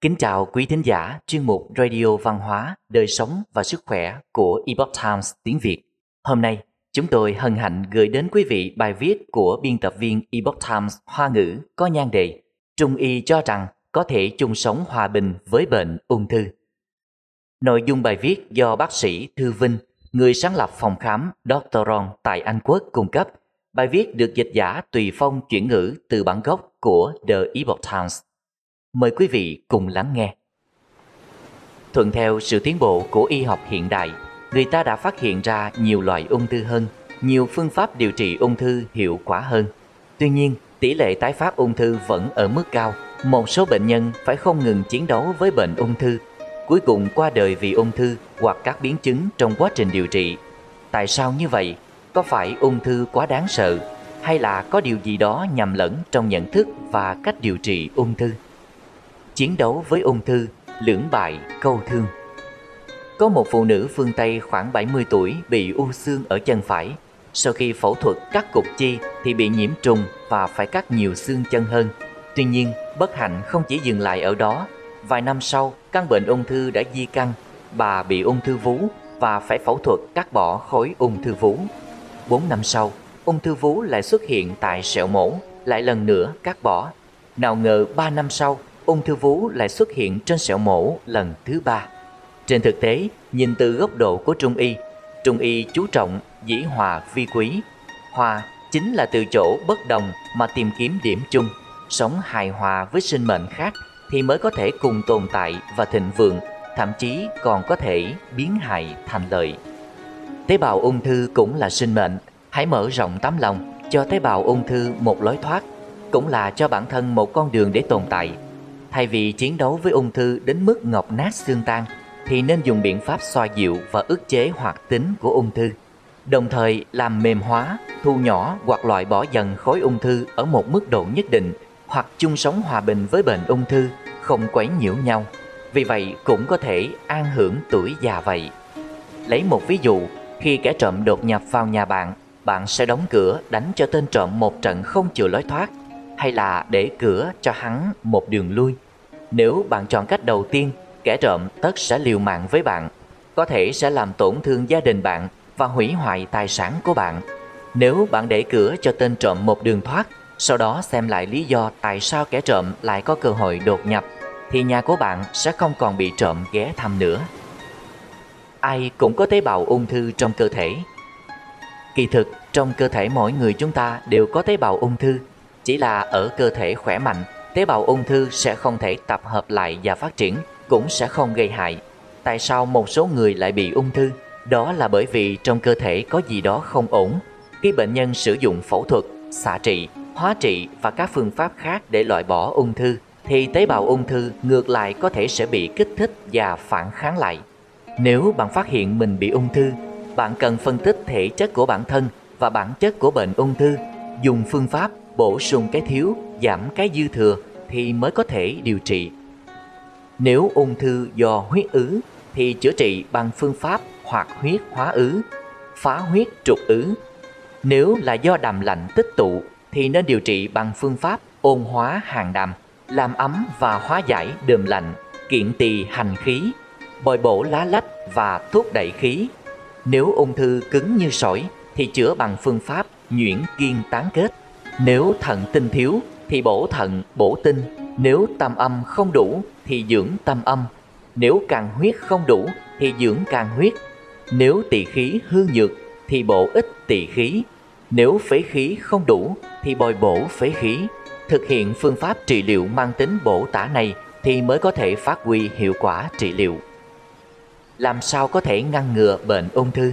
Kính chào quý thính giả chuyên mục Radio Văn hóa, Đời sống và Sức khỏe của Epoch Times tiếng Việt. Hôm nay, chúng tôi hân hạnh gửi đến quý vị bài viết của biên tập viên Epoch Times Hoa ngữ có nhan đề Trung y cho rằng có thể chung sống hòa bình với bệnh ung thư. Nội dung bài viết do bác sĩ Thư Vinh, người sáng lập phòng khám Doctoron Ron tại Anh Quốc cung cấp. Bài viết được dịch giả tùy phong chuyển ngữ từ bản gốc của The Epoch Times. Mời quý vị cùng lắng nghe. Thuận theo sự tiến bộ của y học hiện đại, người ta đã phát hiện ra nhiều loại ung thư hơn, nhiều phương pháp điều trị ung thư hiệu quả hơn. Tuy nhiên, tỷ lệ tái phát ung thư vẫn ở mức cao. Một số bệnh nhân phải không ngừng chiến đấu với bệnh ung thư, cuối cùng qua đời vì ung thư hoặc các biến chứng trong quá trình điều trị. Tại sao như vậy? Có phải ung thư quá đáng sợ hay là có điều gì đó nhầm lẫn trong nhận thức và cách điều trị ung thư? Chiến đấu với ung thư, lưỡng bại, câu thương. Có một phụ nữ phương Tây khoảng 70 tuổi bị u xương ở chân phải. Sau khi phẫu thuật cắt cục chi thì bị nhiễm trùng và phải cắt nhiều xương chân hơn. Tuy nhiên, bất hạnh không chỉ dừng lại ở đó. Vài năm sau, căn bệnh ung thư đã di căn. Bà bị ung thư vú và phải phẫu thuật cắt bỏ khối ung thư vú. 4 năm sau, ung thư vú lại xuất hiện tại sẹo mổ, lại lần nữa cắt bỏ. Nào ngờ 3 năm sau, ung thư vú lại xuất hiện trên sẹo mổ lần thứ ba. Trên thực tế, nhìn từ góc độ của Trung Y, Trung Y chú trọng dĩ hòa vi quý. Hòa chính là từ chỗ bất đồng mà tìm kiếm điểm chung, sống hài hòa với sinh mệnh khác thì mới có thể cùng tồn tại và thịnh vượng, thậm chí còn có thể biến hại thành lợi. Tế bào ung thư cũng là sinh mệnh, hãy mở rộng tấm lòng cho tế bào ung thư một lối thoát, cũng là cho bản thân một con đường để tồn tại Thay vì chiến đấu với ung thư đến mức ngọc nát xương tan, thì nên dùng biện pháp xoa dịu và ức chế hoạt tính của ung thư, đồng thời làm mềm hóa, thu nhỏ hoặc loại bỏ dần khối ung thư ở một mức độ nhất định hoặc chung sống hòa bình với bệnh ung thư, không quấy nhiễu nhau. Vì vậy cũng có thể an hưởng tuổi già vậy. Lấy một ví dụ, khi kẻ trộm đột nhập vào nhà bạn, bạn sẽ đóng cửa đánh cho tên trộm một trận không chịu lối thoát hay là để cửa cho hắn một đường lui. Nếu bạn chọn cách đầu tiên, kẻ trộm tất sẽ liều mạng với bạn, có thể sẽ làm tổn thương gia đình bạn và hủy hoại tài sản của bạn. Nếu bạn để cửa cho tên trộm một đường thoát, sau đó xem lại lý do tại sao kẻ trộm lại có cơ hội đột nhập, thì nhà của bạn sẽ không còn bị trộm ghé thăm nữa. Ai cũng có tế bào ung thư trong cơ thể. Kỳ thực, trong cơ thể mỗi người chúng ta đều có tế bào ung thư, chỉ là ở cơ thể khỏe mạnh tế bào ung thư sẽ không thể tập hợp lại và phát triển, cũng sẽ không gây hại. Tại sao một số người lại bị ung thư? Đó là bởi vì trong cơ thể có gì đó không ổn. Khi bệnh nhân sử dụng phẫu thuật, xạ trị, hóa trị và các phương pháp khác để loại bỏ ung thư, thì tế bào ung thư ngược lại có thể sẽ bị kích thích và phản kháng lại. Nếu bạn phát hiện mình bị ung thư, bạn cần phân tích thể chất của bản thân và bản chất của bệnh ung thư, dùng phương pháp bổ sung cái thiếu, giảm cái dư thừa thì mới có thể điều trị. Nếu ung thư do huyết ứ thì chữa trị bằng phương pháp hoạt huyết hóa ứ, phá huyết trục ứ. Nếu là do đàm lạnh tích tụ thì nên điều trị bằng phương pháp ôn hóa hàng đàm, làm ấm và hóa giải đờm lạnh, kiện tỳ hành khí, bồi bổ lá lách và thuốc đẩy khí. Nếu ung thư cứng như sỏi thì chữa bằng phương pháp nhuyễn kiên tán kết. Nếu thận tinh thiếu thì bổ thận, bổ tinh. Nếu tam âm không đủ thì dưỡng tam âm. Nếu càng huyết không đủ thì dưỡng càng huyết. Nếu tỳ khí hư nhược thì bổ ích tỳ khí. Nếu phế khí không đủ thì bồi bổ phế khí. Thực hiện phương pháp trị liệu mang tính bổ tả này thì mới có thể phát huy hiệu quả trị liệu. Làm sao có thể ngăn ngừa bệnh ung thư?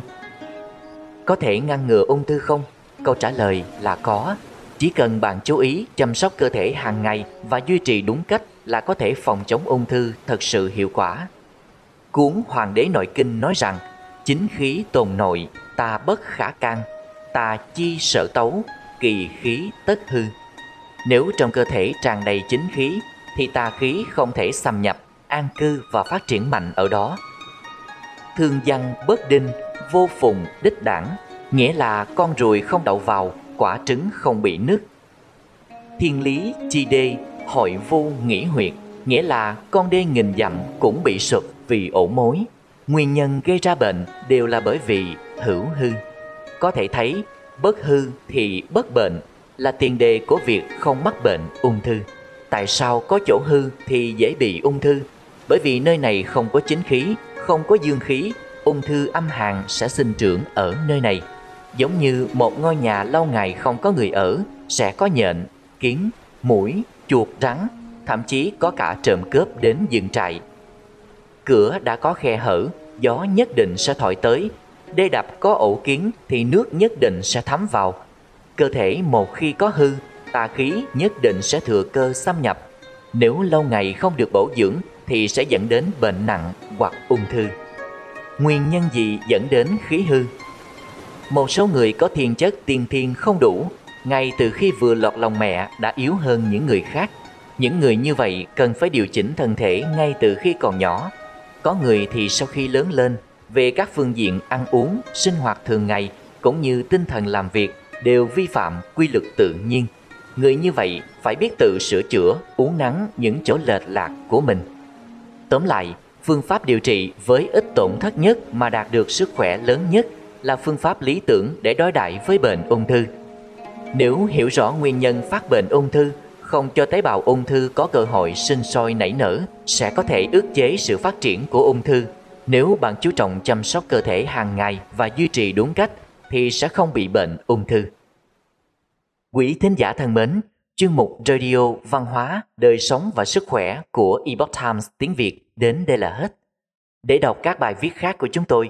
Có thể ngăn ngừa ung thư không? Câu trả lời là có chỉ cần bạn chú ý chăm sóc cơ thể hàng ngày và duy trì đúng cách là có thể phòng chống ung thư thật sự hiệu quả. Cuốn Hoàng đế nội kinh nói rằng chính khí tồn nội, ta bất khả can, ta chi sợ tấu, kỳ khí tất hư. Nếu trong cơ thể tràn đầy chính khí thì tà khí không thể xâm nhập, an cư và phát triển mạnh ở đó. Thương văn bất đinh, vô phùng đích đảng, nghĩa là con ruồi không đậu vào quả trứng không bị nứt. Thiên lý chi đê hội vô nghỉ huyệt, nghĩa là con đê nghìn dặm cũng bị sụp vì ổ mối. Nguyên nhân gây ra bệnh đều là bởi vì hữu hư. Có thể thấy, bất hư thì bất bệnh là tiền đề của việc không mắc bệnh ung thư. Tại sao có chỗ hư thì dễ bị ung thư? Bởi vì nơi này không có chính khí, không có dương khí, ung thư âm hàn sẽ sinh trưởng ở nơi này. Giống như một ngôi nhà lâu ngày không có người ở, sẽ có nhện, kiến, mũi, chuột rắn, thậm chí có cả trộm cướp đến dựng trại. Cửa đã có khe hở, gió nhất định sẽ thổi tới. Đê đập có ổ kiến thì nước nhất định sẽ thấm vào. Cơ thể một khi có hư, tà khí nhất định sẽ thừa cơ xâm nhập. Nếu lâu ngày không được bổ dưỡng thì sẽ dẫn đến bệnh nặng hoặc ung thư. Nguyên nhân gì dẫn đến khí hư? Một số người có thiên chất tiên thiên không đủ, ngay từ khi vừa lọt lòng mẹ đã yếu hơn những người khác. Những người như vậy cần phải điều chỉnh thân thể ngay từ khi còn nhỏ. Có người thì sau khi lớn lên, về các phương diện ăn uống, sinh hoạt thường ngày cũng như tinh thần làm việc đều vi phạm quy luật tự nhiên. Người như vậy phải biết tự sửa chữa, uống nắng những chỗ lệch lạc của mình. Tóm lại, phương pháp điều trị với ít tổn thất nhất mà đạt được sức khỏe lớn nhất là phương pháp lý tưởng để đối đại với bệnh ung thư. Nếu hiểu rõ nguyên nhân phát bệnh ung thư, không cho tế bào ung thư có cơ hội sinh sôi nảy nở, sẽ có thể ức chế sự phát triển của ung thư. Nếu bạn chú trọng chăm sóc cơ thể hàng ngày và duy trì đúng cách, thì sẽ không bị bệnh ung thư. Quý thính giả thân mến, chương mục Radio Văn hóa, Đời sống và Sức khỏe của Epoch Times tiếng Việt đến đây là hết. Để đọc các bài viết khác của chúng tôi,